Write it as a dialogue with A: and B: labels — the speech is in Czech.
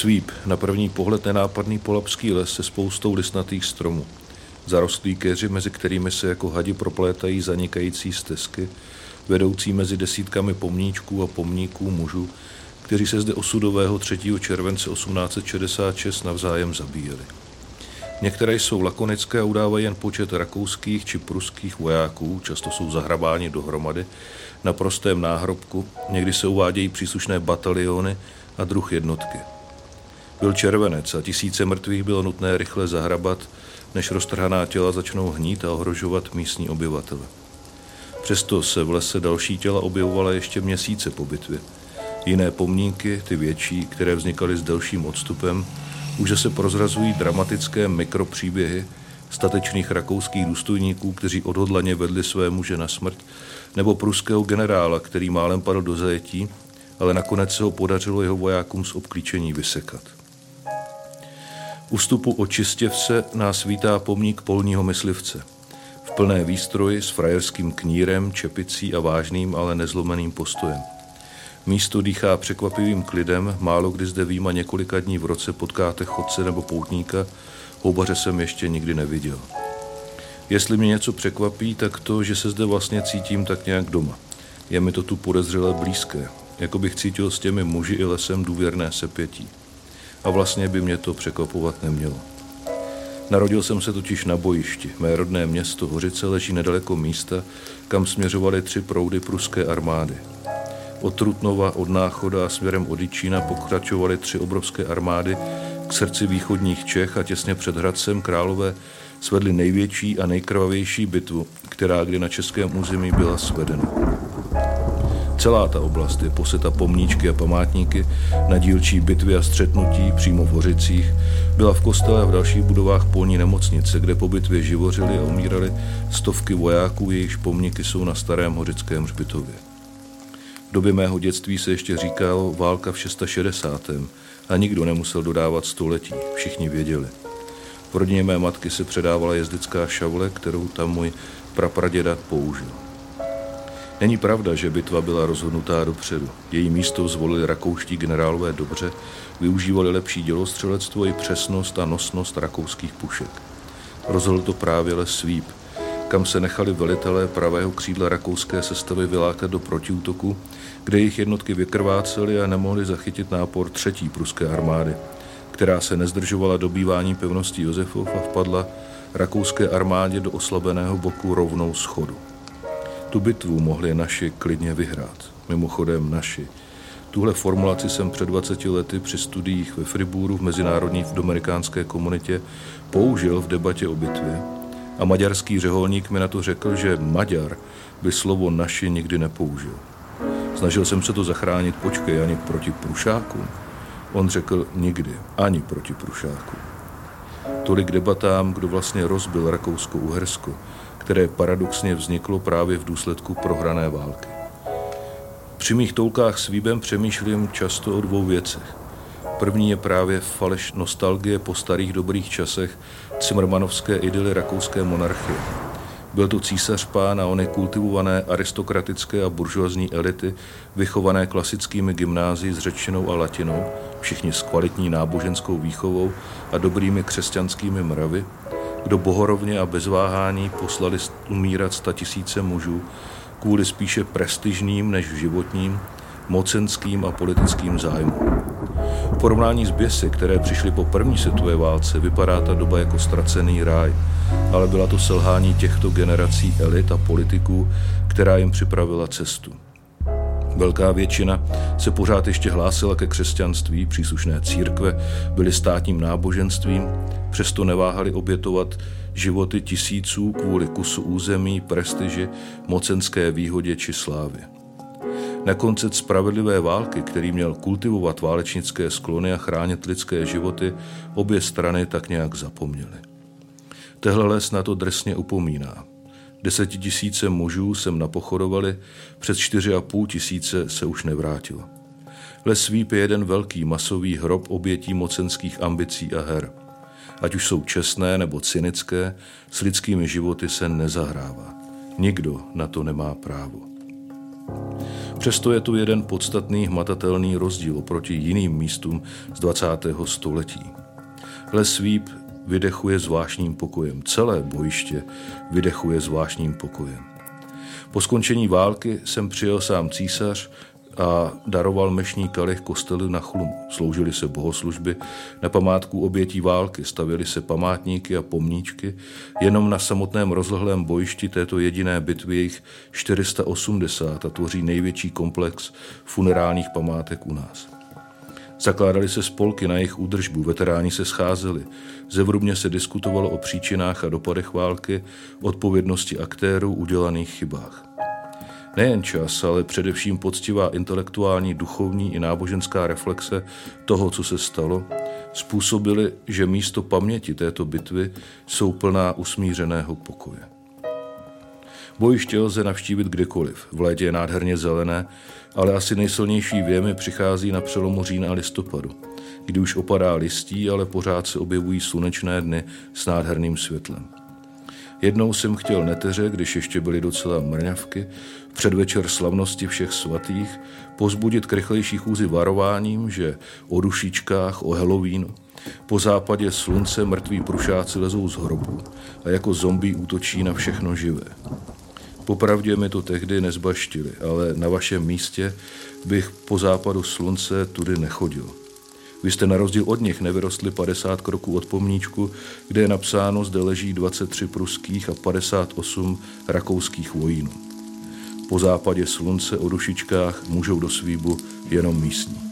A: Svíp, na první pohled nenápadný polapský les se spoustou listnatých stromů. Zarostlí keři, mezi kterými se jako hadi proplétají zanikající stezky, vedoucí mezi desítkami pomníčků a pomníků mužů, kteří se zde osudového 3. července 1866 navzájem zabíjeli. Některé jsou lakonické a udávají jen počet rakouských či pruských vojáků, často jsou zahrabáni dohromady na prostém náhrobku, někdy se uvádějí příslušné bataliony a druh jednotky. Byl červenec a tisíce mrtvých bylo nutné rychle zahrabat, než roztrhaná těla začnou hnít a ohrožovat místní obyvatele. Přesto se v lese další těla objevovala ještě měsíce po bitvě. Jiné pomníky, ty větší, které vznikaly s delším odstupem, už se prozrazují dramatické mikropříběhy statečných rakouských důstojníků, kteří odhodlaně vedli své muže na smrt, nebo pruského generála, který málem padl do zajetí, ale nakonec se ho podařilo jeho vojákům z obklíčení vysekat. U vstupu očistěvce nás vítá pomník polního myslivce. V plné výstroji s frajerským knírem, čepicí a vážným, ale nezlomeným postojem. Místo dýchá překvapivým klidem, málo kdy zde výjima několika dní v roce potkáte chodce nebo poutníka, houbaře jsem ještě nikdy neviděl. Jestli mě něco překvapí, tak to, že se zde vlastně cítím tak nějak doma. Je mi to tu podezřele blízké, jako bych cítil s těmi muži i lesem důvěrné sepětí. A vlastně by mě to překvapovat nemělo. Narodil jsem se totiž na bojišti. Mé rodné město Hořice leží nedaleko místa, kam směřovaly tři proudy pruské armády. Od Trutnova, od Náchoda a směrem od Jičína pokračovaly tři obrovské armády k srdci východních Čech a těsně před Hradcem Králové svedli největší a nejkrvavější bitvu, která kdy na českém území byla svedena. Celá ta oblast je poseta pomníčky a památníky na dílčí bitvy a střetnutí přímo v Hořicích. Byla v kostele a v dalších budovách polní nemocnice, kde po bitvě živořili a umírali stovky vojáků, jejichž pomníky jsou na starém hořickém hřbitově. V době mého dětství se ještě říkalo válka v 660. a nikdo nemusel dodávat století, všichni věděli. V rodině mé matky se předávala jezdecká šavle, kterou tam můj prapraděda použil. Není pravda, že bitva byla rozhodnutá dopředu. Její místo zvolili rakouští generálové dobře, využívali lepší dělostřelectvo i přesnost a nosnost rakouských pušek. Rozhodl to právě les Svíp, kam se nechali velitelé pravého křídla rakouské sestavy vylákat do protiútoku, kde jejich jednotky vykrvácely a nemohli zachytit nápor třetí pruské armády, která se nezdržovala dobývání pevností Josefov a vpadla rakouské armádě do oslabeného boku rovnou schodu. Tu bitvu mohli naši klidně vyhrát. Mimochodem naši. Tuhle formulaci jsem před 20 lety při studiích ve Friburu v mezinárodní dominikánské komunitě použil v debatě o bitvě a maďarský řeholník mi na to řekl, že Maďar by slovo naši nikdy nepoužil. Snažil jsem se to zachránit, počkej, ani proti prušákům. On řekl nikdy, ani proti prušákům. Tolik debatám, kdo vlastně rozbil Rakousko-Uhersko, které paradoxně vzniklo právě v důsledku prohrané války. Při mých toulkách s Výbem přemýšlím často o dvou věcech. První je právě faleš nostalgie po starých dobrých časech cimrmanovské idyly rakouské monarchie. Byl to císař pán a ony kultivované aristokratické a buržoazní elity, vychované klasickými gymnázii s řečtinou a latinou, všichni s kvalitní náboženskou výchovou a dobrými křesťanskými mravy, kdo bohorovně a bez váhání poslali umírat sta tisíce mužů kvůli spíše prestižným než životním, mocenským a politickým zájmům. V porovnání s běsy, které přišly po první světové válce, vypadá ta doba jako ztracený ráj, ale byla to selhání těchto generací elit a politiků, která jim připravila cestu. Velká většina se pořád ještě hlásila ke křesťanství, příslušné církve byly státním náboženstvím, přesto neváhali obětovat životy tisíců kvůli kusu území, prestiži, mocenské výhodě či slávě. Na koncept spravedlivé války, který měl kultivovat válečnické sklony a chránit lidské životy, obě strany tak nějak zapomněly. Tehle les na to drsně upomíná. Desetitisíce mužů sem napochodovali, přes čtyři a půl tisíce se už nevrátilo. Les Svíp je jeden velký masový hrob obětí mocenských ambicí a her. Ať už jsou čestné nebo cynické, s lidskými životy se nezahrává. Nikdo na to nemá právo. Přesto je tu jeden podstatný hmatatelný rozdíl oproti jiným místům z 20. století. Les Svíp vydechuje zvláštním pokojem. Celé bojiště vydechuje zvláštním pokojem. Po skončení války jsem přijel sám císař a daroval mešní kalich kostely na chlum. Sloužily se bohoslužby na památku obětí války, stavěly se památníky a pomníčky. Jenom na samotném rozlehlém bojišti této jediné bitvy jich 480 a tvoří největší komplex funerálních památek u nás. Zakládaly se spolky na jejich údržbu, veteráni se scházeli. Zevrubně se diskutovalo o příčinách a dopadech války, odpovědnosti aktérů, udělaných chybách. Nejen čas, ale především poctivá intelektuální, duchovní i náboženská reflexe toho, co se stalo, způsobily, že místo paměti této bitvy jsou plná usmířeného pokoje. Bojiště lze navštívit kdykoliv. V létě je nádherně zelené, ale asi nejsilnější věmy přichází na přelomu října a listopadu, kdy už opadá listí, ale pořád se objevují slunečné dny s nádherným světlem. Jednou jsem chtěl neteře, když ještě byly docela mrňavky, předvečer slavnosti všech svatých, pozbudit k rychlejší chůzi varováním, že o dušičkách, o Halloweenu, po západě slunce mrtví prušáci lezou z hrobu a jako zombí útočí na všechno živé. Popravdě mi to tehdy nezbaštili, ale na vašem místě bych po západu slunce tudy nechodil. Vy jste na rozdíl od nich nevyrostli 50 kroků od pomníčku, kde je napsáno, zde leží 23 pruských a 58 rakouských vojínů. Po západě slunce o dušičkách můžou do svíbu jenom místní.